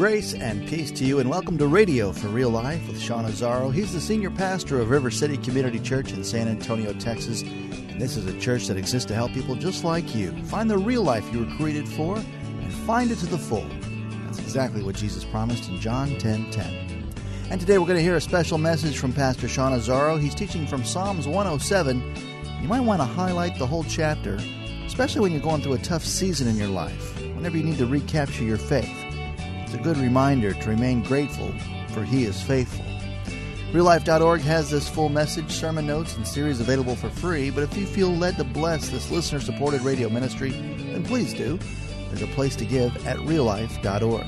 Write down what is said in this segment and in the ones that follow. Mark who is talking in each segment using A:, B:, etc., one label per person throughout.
A: Grace and peace to you, and welcome to Radio for Real Life with Sean Azzaro. He's the senior pastor of River City Community Church in San Antonio, Texas. And this is a church that exists to help people just like you find the real life you were created for and find it to the full. That's exactly what Jesus promised in John 10 10. And today we're going to hear a special message from Pastor Sean Azzaro. He's teaching from Psalms 107. You might want to highlight the whole chapter, especially when you're going through a tough season in your life, whenever you need to recapture your faith. It's a good reminder to remain grateful, for He is faithful. RealLife.org has this full message, sermon notes, and series available for free, but if you feel led to bless this listener supported radio ministry, then please do. There's a place to give at reallife.org.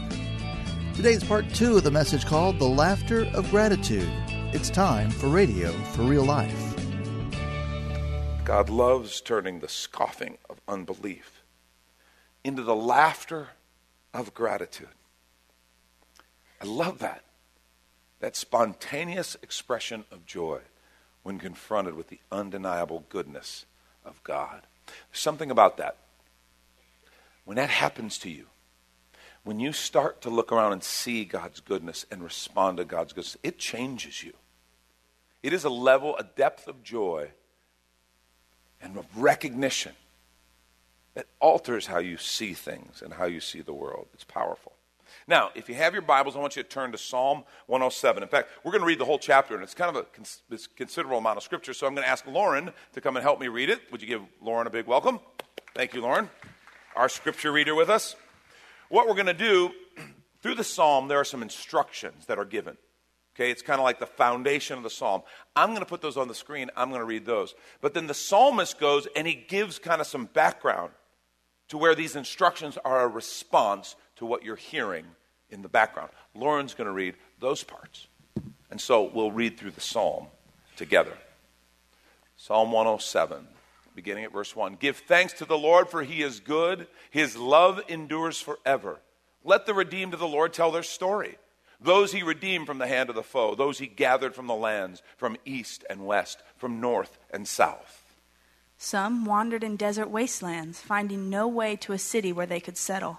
A: Today's part two of the message called The Laughter of Gratitude. It's time for Radio for Real Life.
B: God loves turning the scoffing of unbelief into the laughter of gratitude. I love that. That spontaneous expression of joy when confronted with the undeniable goodness of God. There's something about that. When that happens to you, when you start to look around and see God's goodness and respond to God's goodness, it changes you. It is a level, a depth of joy and of recognition that alters how you see things and how you see the world. It's powerful. Now, if you have your Bibles, I want you to turn to Psalm 107. In fact, we're going to read the whole chapter, and it's kind of a cons- considerable amount of scripture, so I'm going to ask Lauren to come and help me read it. Would you give Lauren a big welcome? Thank you, Lauren, our scripture reader with us. What we're going to do through the psalm, there are some instructions that are given. Okay, it's kind of like the foundation of the psalm. I'm going to put those on the screen. I'm going to read those. But then the psalmist goes and he gives kind of some background to where these instructions are a response to what you're hearing in the background. Lauren's going to read those parts. And so we'll read through the psalm together. Psalm 107, beginning at verse 1. Give thanks to the Lord, for he is good. His love endures forever. Let the redeemed of the Lord tell their story. Those he redeemed from the hand of the foe, those he gathered from the lands, from east and west, from north and south.
C: Some wandered in desert wastelands, finding no way to a city where they could settle.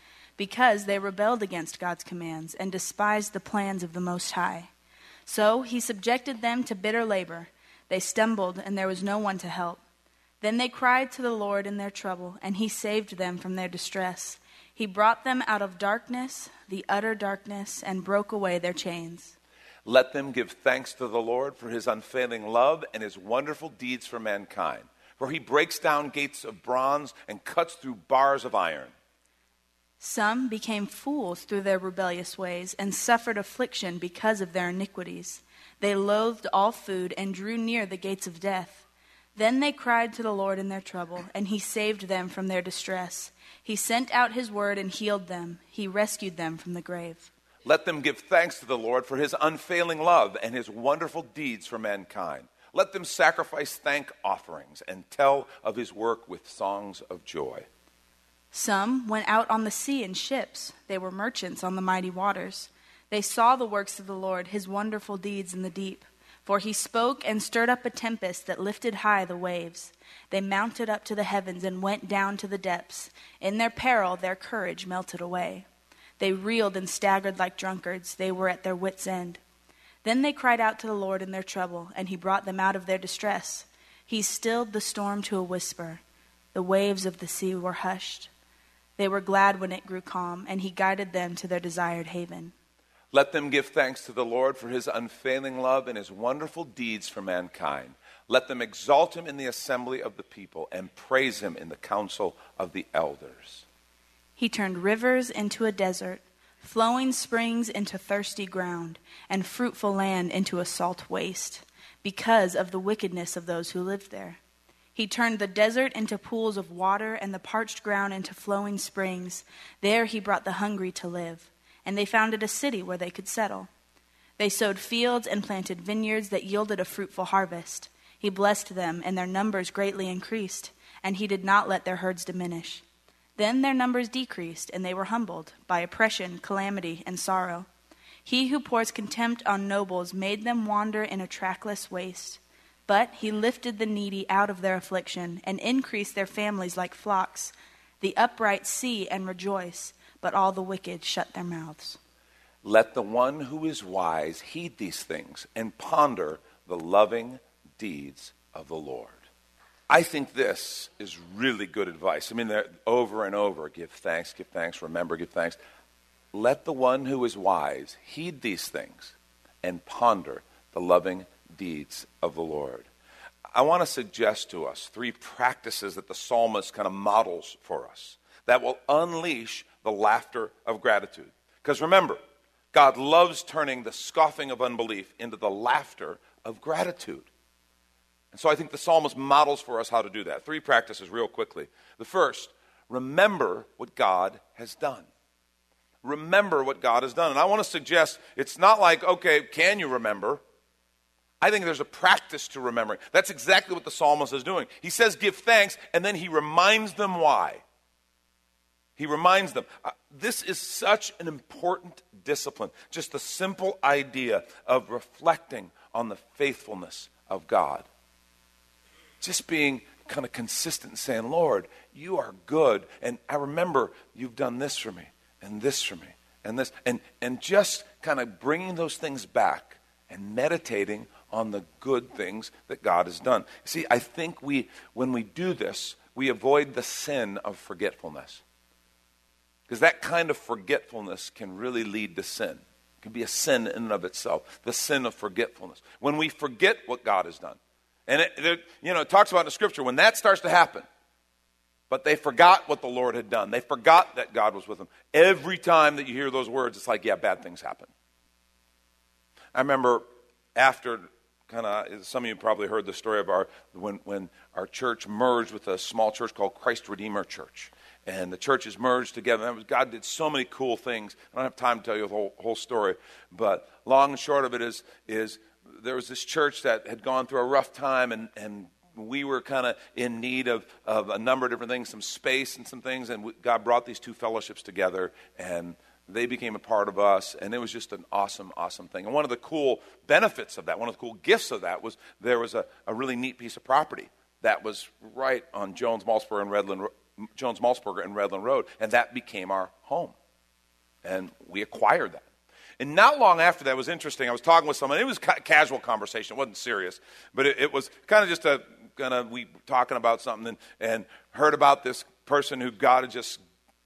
C: because they rebelled against God's commands and despised the plans of the Most High. So he subjected them to bitter labor. They stumbled, and there was no one to help. Then they cried to the Lord in their trouble, and he saved them from their distress. He brought them out of darkness, the utter darkness, and broke away their chains.
B: Let them give thanks to the Lord for his unfailing love and his wonderful deeds for mankind. For he breaks down gates of bronze and cuts through bars of iron.
C: Some became fools through their rebellious ways and suffered affliction because of their iniquities. They loathed all food and drew near the gates of death. Then they cried to the Lord in their trouble, and he saved them from their distress. He sent out his word and healed them. He rescued them from the grave.
B: Let them give thanks to the Lord for his unfailing love and his wonderful deeds for mankind. Let them sacrifice thank offerings and tell of his work with songs of joy.
C: Some went out on the sea in ships. They were merchants on the mighty waters. They saw the works of the Lord, his wonderful deeds in the deep. For he spoke and stirred up a tempest that lifted high the waves. They mounted up to the heavens and went down to the depths. In their peril, their courage melted away. They reeled and staggered like drunkards. They were at their wits' end. Then they cried out to the Lord in their trouble, and he brought them out of their distress. He stilled the storm to a whisper. The waves of the sea were hushed. They were glad when it grew calm, and he guided them to their desired haven.
B: Let them give thanks to the Lord for his unfailing love and his wonderful deeds for mankind. Let them exalt him in the assembly of the people and praise him in the council of the elders.
C: He turned rivers into a desert, flowing springs into thirsty ground, and fruitful land into a salt waste because of the wickedness of those who lived there. He turned the desert into pools of water and the parched ground into flowing springs. There he brought the hungry to live, and they founded a city where they could settle. They sowed fields and planted vineyards that yielded a fruitful harvest. He blessed them, and their numbers greatly increased, and he did not let their herds diminish. Then their numbers decreased, and they were humbled by oppression, calamity, and sorrow. He who pours contempt on nobles made them wander in a trackless waste. But he lifted the needy out of their affliction and increased their families like flocks. The upright see and rejoice, but all the wicked shut their mouths.
B: Let the one who is wise heed these things and ponder the loving deeds of the Lord. I think this is really good advice. I mean, over and over give thanks, give thanks, remember, give thanks. Let the one who is wise heed these things and ponder the loving deeds of the Lord. I want to suggest to us three practices that the psalmist kind of models for us that will unleash the laughter of gratitude. Because remember, God loves turning the scoffing of unbelief into the laughter of gratitude. And so I think the psalmist models for us how to do that. Three practices, real quickly. The first, remember what God has done remember what God has done. And I want to suggest it's not like, okay, can you remember? I think there's a practice to remembering. That's exactly what the psalmist is doing. He says, give thanks, and then he reminds them why. He reminds them. Uh, this is such an important discipline. Just the simple idea of reflecting on the faithfulness of God. Just being kind of consistent and saying, Lord, you are good. And I remember you've done this for me and this for me and this and and just kind of bringing those things back and meditating on the good things that God has done. See, I think we when we do this, we avoid the sin of forgetfulness. Because that kind of forgetfulness can really lead to sin. It can be a sin in and of itself, the sin of forgetfulness. When we forget what God has done. And it, it you know, it talks about in the scripture, when that starts to happen, but they forgot what the Lord had done. They forgot that God was with them. Every time that you hear those words, it's like, yeah, bad things happen. I remember after kind of some of you probably heard the story of our when when our church merged with a small church called Christ Redeemer Church. And the churches merged together. Was, God did so many cool things. I don't have time to tell you the whole, whole story, but long and short of it is, is there was this church that had gone through a rough time, and, and we were kind of in need of, of a number of different things, some space and some things, and we, God brought these two fellowships together, and they became a part of us, and it was just an awesome, awesome thing. And one of the cool benefits of that, one of the cool gifts of that, was there was a, a really neat piece of property that was right on Jones Maltsberger and Redland, Jones Maltsberger and Redland Road, and that became our home, and we acquired that. And not long after that was interesting. I was talking with someone. It was ca- casual conversation. It wasn't serious, but it, it was kind of just a gonna we talking about something and, and heard about this person who God had just,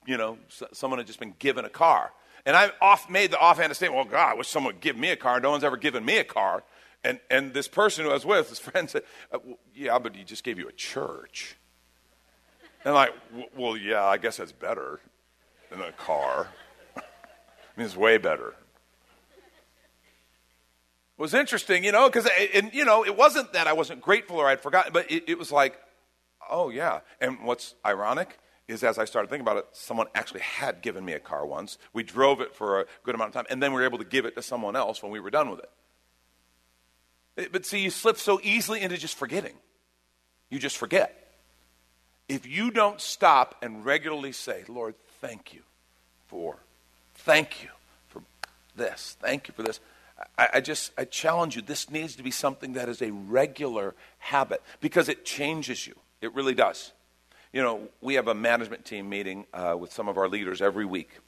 B: you know, someone had just been given a car. And I off made the offhand statement, well, God, I wish someone would give me a car. No one's ever given me a car. And, and this person who I was with, his friend said, uh, yeah, but he just gave you a church. And I'm like, well, yeah, I guess that's better than a car. I mean, it's way better It was interesting, you know, because and you know it wasn't that I wasn't grateful or I'd forgotten, but it, it was like, oh yeah. And what's ironic is as I started thinking about it, someone actually had given me a car once. We drove it for a good amount of time, and then we were able to give it to someone else when we were done with it. it but see, you slip so easily into just forgetting. You just forget. If you don't stop and regularly say, Lord, thank you for, thank you for this, thank you for this I, I, just I challenge you. This needs to be something that is a regular habit because it changes you. It really does. You know, we have a management team meeting uh, with some of our leaders every week,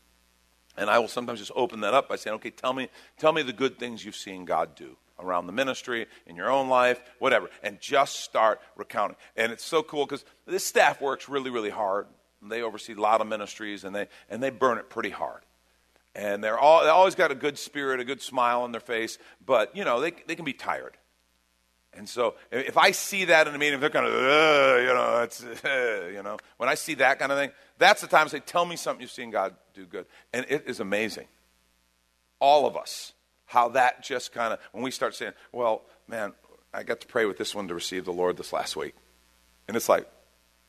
B: and I will sometimes just open that up by saying, "Okay, tell me, tell me the good things you've seen God do around the ministry, in your own life, whatever, and just start recounting. And it's so cool because this staff works really, really hard. They oversee a lot of ministries, and they, and they burn it pretty hard. And they're all, they always got a good spirit, a good smile on their face, but, you know, they, they can be tired. And so if I see that in a meeting, they're kind of, you know, it's, you know, when I see that kind of thing, that's the time I say, tell me something you've seen God do good. And it is amazing. All of us, how that just kind of, when we start saying, well, man, I got to pray with this one to receive the Lord this last week. And it's like,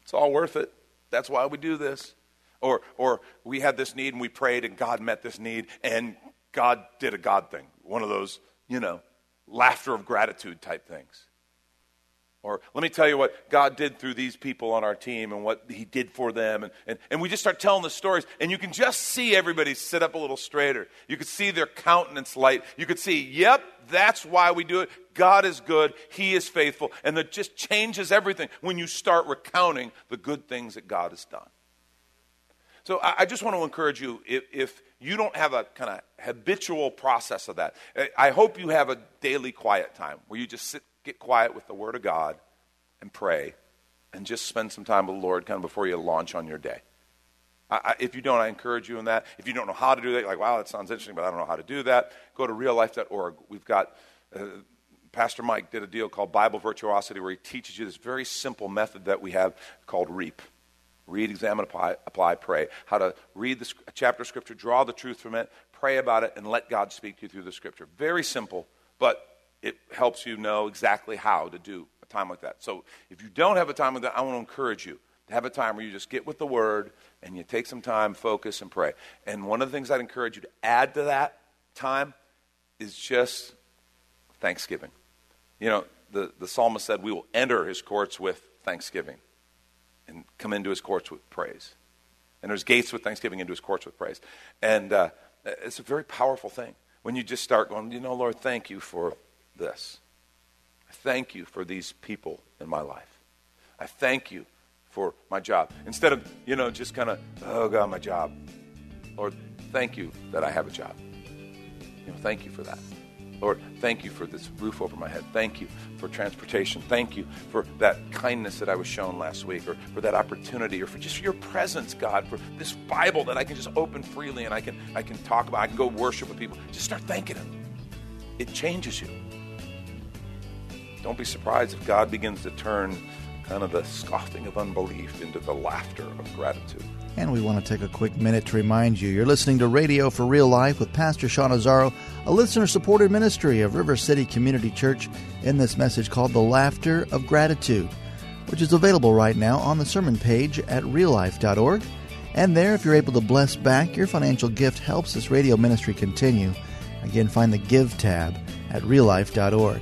B: it's all worth it. That's why we do this. Or, or we had this need and we prayed and God met this need and God did a God thing. One of those, you know, laughter of gratitude type things. Or let me tell you what God did through these people on our team and what He did for them. And, and, and we just start telling the stories, and you can just see everybody sit up a little straighter. You could see their countenance light. You could see, yep, that's why we do it. God is good, He is faithful. And that just changes everything when you start recounting the good things that God has done. So I, I just want to encourage you if, if you don't have a kind of habitual process of that, I hope you have a daily quiet time where you just sit, get quiet with the Word of God and pray and just spend some time with the Lord kind of before you launch on your day. I, I, if you don't, I encourage you in that. If you don't know how to do that, like, wow, that sounds interesting, but I don't know how to do that, go to reallife.org. We've got, uh, Pastor Mike did a deal called Bible Virtuosity where he teaches you this very simple method that we have called REAP. Read, examine, apply, apply, pray. How to read the, chapter of Scripture, draw the truth from it, pray about it, and let God speak to you through the Scripture. Very simple, but it helps you know exactly how to do a time like that. So if you don't have a time like that, I want to encourage you to have a time where you just get with the Word and you take some time, focus, and pray. And one of the things I'd encourage you to add to that time is just thanksgiving. You know, the, the psalmist said, We will enter his courts with thanksgiving and come into his courts with praise. And there's gates with thanksgiving into his courts with praise. And uh, it's a very powerful thing when you just start going, you know, Lord, thank you for this. I thank you for these people in my life. I thank you for my job. Instead of, you know, just kind of, oh, God, my job. Lord, thank you that I have a job. You know, thank you for that. Lord, thank you for this roof over my head. Thank you for transportation. Thank you for that kindness that I was shown last week, or for that opportunity, or for just your presence, God, for this Bible that I can just open freely and I can I can talk about. I can go worship with people. Just start thanking Him. It changes you. Don't be surprised if God begins to turn kind of the scoffing of unbelief into the laughter of gratitude.
A: And we want to take a quick minute to remind you you're listening to Radio for Real Life with Pastor Sean Azzaro, a listener supported ministry of River City Community Church, in this message called The Laughter of Gratitude, which is available right now on the sermon page at reallife.org. And there, if you're able to bless back, your financial gift helps this radio ministry continue. Again, find the Give tab at reallife.org.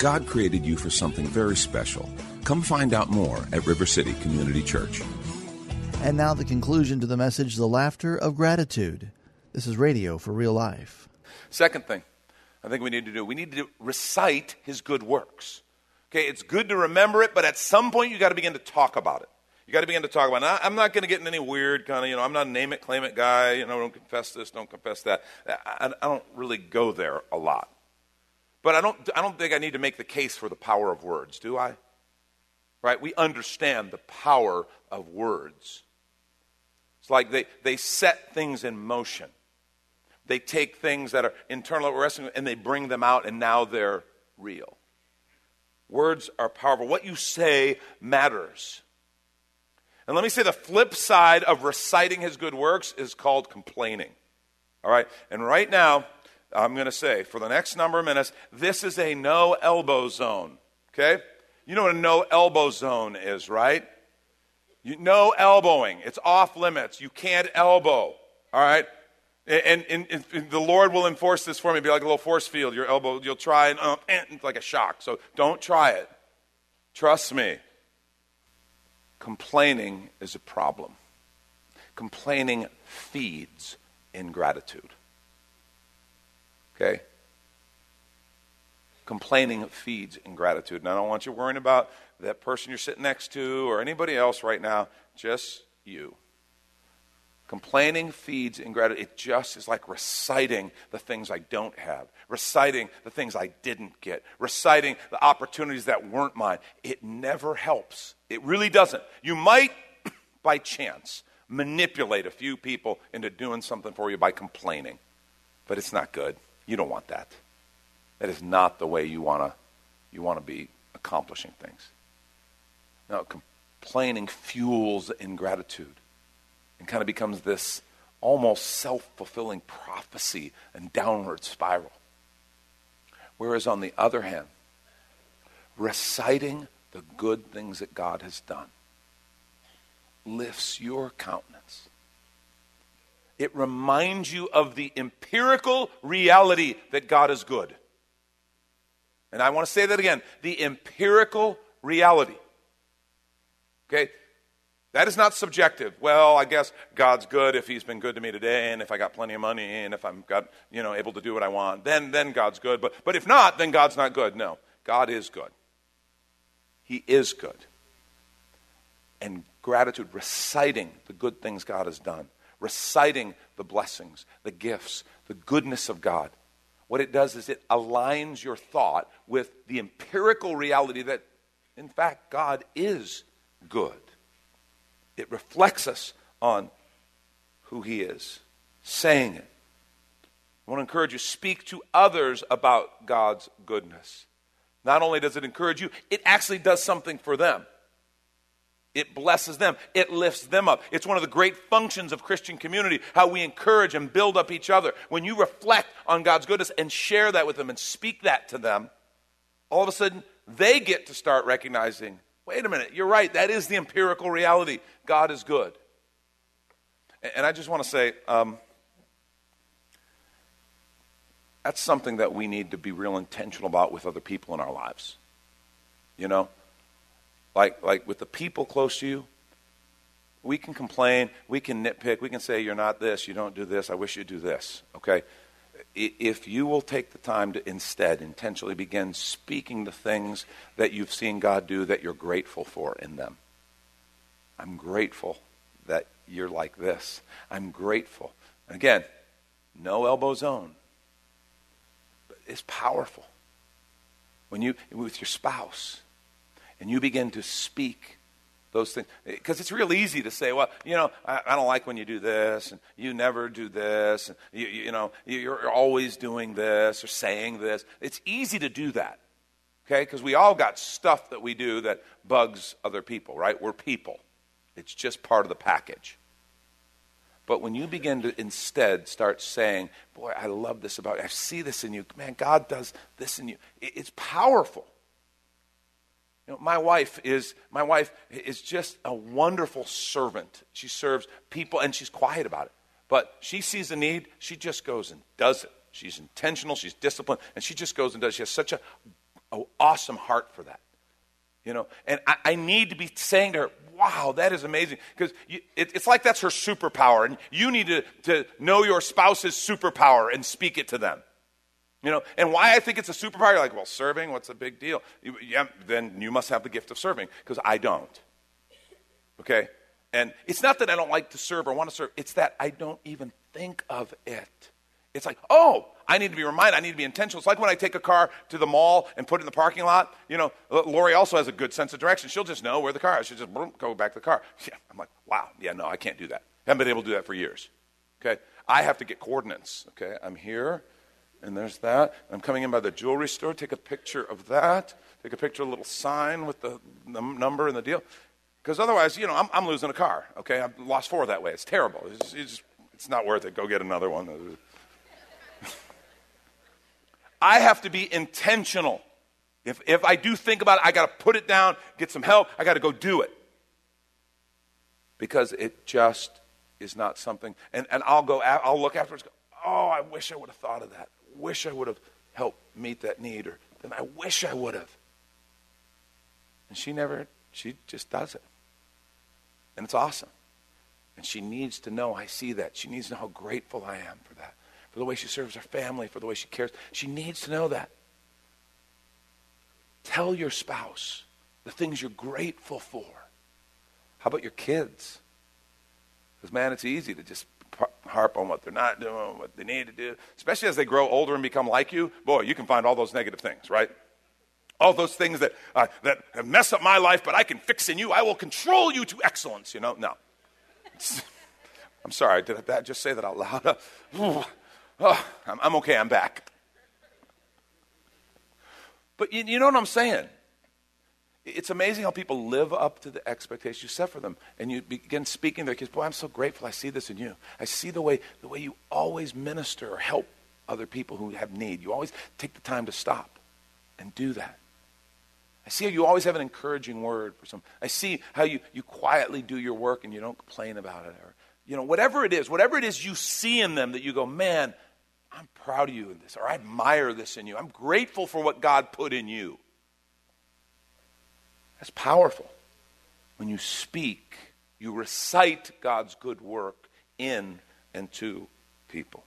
D: God created you for something very special. Come find out more at River City Community Church.
A: And now the conclusion to the message The Laughter of Gratitude. This is radio for real life.
B: Second thing I think we need to do we need to recite his good works. Okay, it's good to remember it, but at some point you got to begin to talk about it. You got to begin to talk about it. I'm not going to get in any weird kind of, you know, I'm not a name it, claim it guy. You know, don't confess this, don't confess that. I, I don't really go there a lot. But I don't, I don't think I need to make the case for the power of words, do I? Right? We understand the power of words. It's like they, they set things in motion. They take things that are internal wrestling and they bring them out, and now they're real. Words are powerful. What you say matters. And let me say the flip side of reciting his good works is called complaining. All right? And right now, I'm going to say for the next number of minutes, this is a no elbow zone. Okay? You know what a no elbow zone is, right? You, no elbowing. It's off limits. You can't elbow. All right? And, and, and, the Lord will enforce this for me. It'll be like a little force field. Your elbow, you'll try and uh, like a shock. So don't try it. Trust me. Complaining is a problem. Complaining feeds ingratitude. Okay? Complaining feeds ingratitude. And I don't want you worrying about that person you're sitting next to or anybody else right now, just you. Complaining feeds ingratitude. It just is like reciting the things I don't have, reciting the things I didn't get, reciting the opportunities that weren't mine. It never helps. It really doesn't. You might, by chance, manipulate a few people into doing something for you by complaining, but it's not good. You don't want that. That is not the way you want to you want to be accomplishing things. Now, complaining fuels ingratitude and kind of becomes this almost self fulfilling prophecy and downward spiral. Whereas, on the other hand, reciting the good things that God has done lifts your countenance. It reminds you of the empirical reality that God is good. And I want to say that again the empirical reality. Okay? That is not subjective. Well, I guess God's good if He's been good to me today, and if I got plenty of money, and if I'm got you know able to do what I want, then then God's good. But but if not, then God's not good. No, God is good. He is good. And gratitude, reciting the good things God has done, reciting the blessings, the gifts, the goodness of God. What it does is it aligns your thought with the empirical reality that, in fact, God is good. It reflects us on who He is, saying it. I want to encourage you speak to others about God's goodness. Not only does it encourage you, it actually does something for them. It blesses them. It lifts them up. It's one of the great functions of Christian community, how we encourage and build up each other. When you reflect on God's goodness and share that with them and speak that to them, all of a sudden they get to start recognizing Wait a minute, you're right. That is the empirical reality. God is good. And I just want to say um, that's something that we need to be real intentional about with other people in our lives. You know? Like, like with the people close to you, we can complain, we can nitpick, we can say, You're not this, you don't do this, I wish you'd do this. Okay? if you will take the time to instead intentionally begin speaking the things that you've seen God do that you're grateful for in them. I'm grateful that you're like this. I'm grateful. again, no elbow zone. But it's powerful. When you with your spouse and you begin to speak those things. Because it's real easy to say, well, you know, I, I, don't like when you do this, and you never do this, and you, you, know, you're always doing this or saying this. It's easy to do that, okay? Because we all got stuff that we do that bugs other people, right? We're people. It's just part of the package. But when you begin to instead start saying, boy, I love this about you, I see this in you, man, God does this in you, it's powerful. You know, my wife is my wife is just a wonderful servant. She serves people and she's quiet about it. But she sees a need, she just goes and does it. She's intentional, she's disciplined, and she just goes and does. She has such a, a awesome heart for that. You know, and I, I, need to be saying to her, wow, that is amazing. Because it, it's like that's her superpower. And you need to, to know your spouse's superpower and speak it to them. You know, and why I think it's a superpower, you're like, well, serving, what's the big deal? You, yeah, then you must have the gift of serving, because I don't. Okay? And it's not that I don't like to serve or want to serve, it's that I don't even think of it. It's like, oh, I need to be reminded, I need to be intentional. It's like when I take a car to the mall and put it in the parking lot. You know, uh, Lori also has a good sense of direction. She'll just know where the car is. She'll just boom, go back to the car. Yeah, I'm like, wow, yeah, no, I can't do that. Haven't been able to do that for years. Okay? I have to get coordinates. Okay? I'm here and there's that. I'm coming in by the jewelry store. Take a picture of that. Take a picture of a little sign with the, number and the deal. Because otherwise, you know, I'm, I'm, losing a car. Okay, I've lost four that way. It's terrible. It's, it's, it's not worth it. Go get another one. I have to be intentional. If, if I do think about it, I got to put it down, get some help. I got to go do it. Because it just is not something. And, and I'll go, I'll look afterwards, go, oh, I wish I would have thought of that. Wish I would have helped meet that need. Or then I wish I would have. And she never, she just does it. And it's awesome. And she needs to know I see that. She needs to know how grateful I am for that, for the way she serves her family, for the way she cares. She needs to know that. Tell your spouse the things you're grateful for. How about your kids? Because, man, it's easy to just harp on what they're not doing, what they need to do, especially as they grow older and become like you. Boy, you can find all those negative things, right? All those things that, uh, that messed up my life, but I can fix in you. I will control you to excellence, you know? No. I'm sorry, I did I just say that out loud? oh, I'm, I'm okay, I'm back. But you, you know what I'm saying? It's amazing how people live up to the expectations you set for them. And you begin speaking to their kids, boy, I'm so grateful I see this in you. I see the way, the way you always minister or help other people who have need. You always take the time to stop and do that. I see how you always have an encouraging word for some. I see how you, you quietly do your work and you don't complain about it. Or, you know, whatever it is, whatever it is you see in them that you go, man, I'm proud of you in this, or I admire this in you. I'm grateful for what God put in you. That's powerful. When you speak, you recite God's good work in and to people.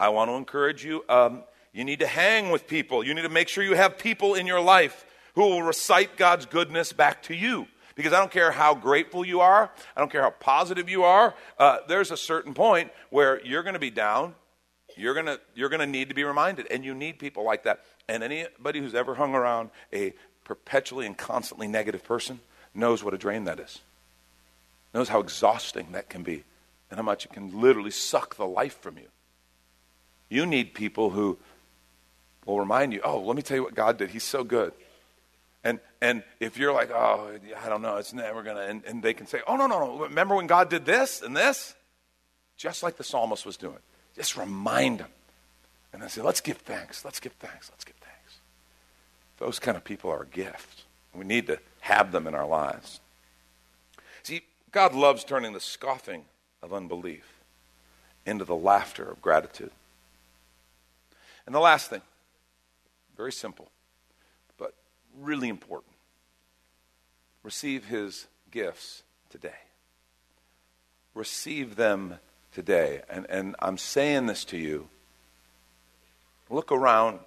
B: I want to encourage you. Um, you need to hang with people. You need to make sure you have people in your life who will recite God's goodness back to you. Because I don't care how grateful you are, I don't care how positive you are, uh, there's a certain point where you're going to be down. You're going to you're going to need to be reminded, and you need people like that. And anybody who's ever hung around a perpetually and constantly negative person knows what a drain that is, knows how exhausting that can be, and how much it can literally suck the life from you. You need people who will remind you, oh, let me tell you what God did. He's so good. And, and if you're like, oh, I don't know, it's never going to, and, and they can say, oh, no, no, no, remember when God did this and this? Just like the psalmist was doing. Just remind them. And then say, let's give thanks, let's give thanks, let's give those kind of people are a gift. We need to have them in our lives. See, God loves turning the scoffing of unbelief into the laughter of gratitude. And the last thing, very simple, but really important receive his gifts today. Receive them today. And, and I'm saying this to you. Look around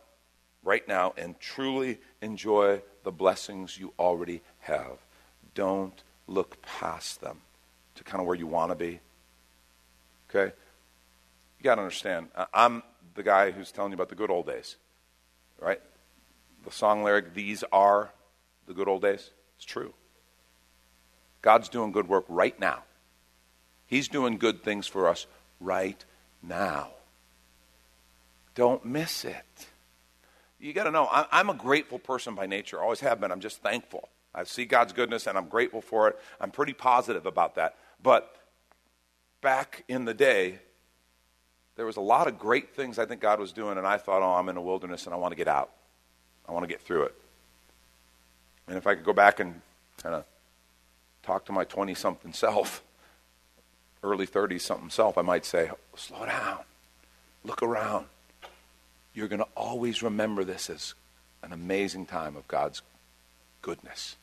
B: right now and truly enjoy the blessings you already have. Don't look past them to kind of where you want to be. Okay? You got to understand, I'm the guy who's telling you about the good old days, right? The song lyric, these are the good old days. It's true. God's doing good work right now. He's doing good things for us right now. Don't miss it you got to know, I'm a grateful person by nature. Always have been. I'm just thankful. I see God's goodness and I'm grateful for it. I'm pretty positive about that. But back in the day, there was a lot of great things I think God was doing, and I thought, oh, I'm in a wilderness and I want to get out. I want to get through it. And if I could go back and kind of talk to my 20 something self, early 30s something self, I might say, slow down, look around you're going to always remember this as an amazing time of God's goodness.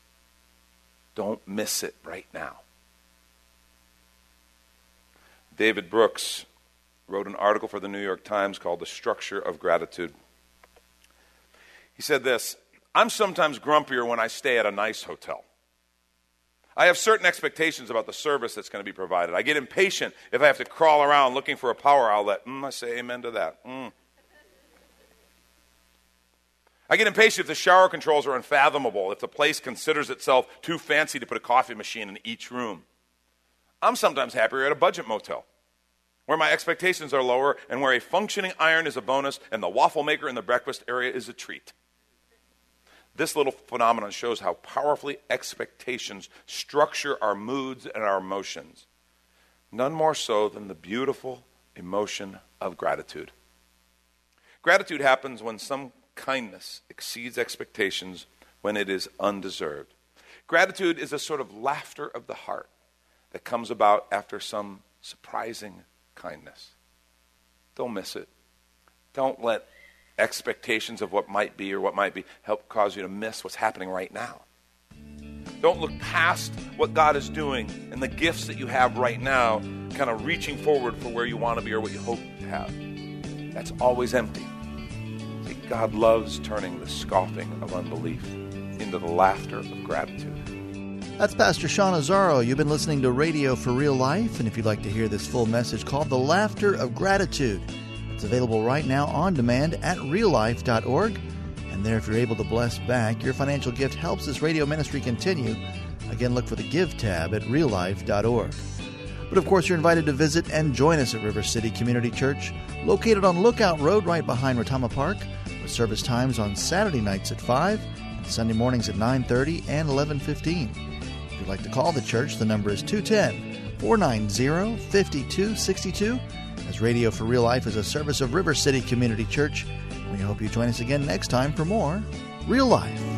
B: Don't miss it right now. David Brooks wrote an article for the New York Times called The Structure of Gratitude. He said this I'm sometimes grumpier when I stay at a nice hotel. I have certain expectations about the service that's going to be provided. I get impatient if I have to crawl around looking for a power outlet. Mm, I say amen to that. Mm. I get impatient if the shower controls are unfathomable, if the place considers itself too fancy to put a coffee machine in each room. I'm sometimes happier at a budget motel. where my expectations are lower, and where a functioning iron is a bonus and the waffle maker in the breakfast area is a treat. This little phenomenon shows how powerfully expectations structure our moods and our emotions. None more so than the beautiful emotion of gratitude. Gratitude happens when some kindness exceeds expectations when it is undeserved. Gratitude is a sort of laughter of the heart that comes about after some surprising kindness. Don't miss it. Don't let expectations of what might be or what might be help cause you to miss what's happening right now. Don't look past what God is doing and the gifts that you have right now, kind of reaching forward for where you want to be or what you hope to have. That's always empty. God loves turning the scoffing of unbelief into the laughter of gratitude.
A: That's Pastor Sean Azzaro. You've been listening to Radio for Real Life, and if you'd like to hear this full message called The Laughter of Gratitude, it's available right now on demand at reallife.org. And there, if you're able to bless back, your financial gift helps this radio ministry continue. Again, look for the Give tab at reallife.org. But of course, you're invited to visit and join us at River City Community Church, located on Lookout Road right behind Retama Park, with service times on Saturday nights at 5 and Sunday mornings at 9.30 and 11.15. If you'd like to call the church, the number is 210 490 5262 as Radio for Real Life is a service of River City Community Church. We hope you join us again next time for more Real Life.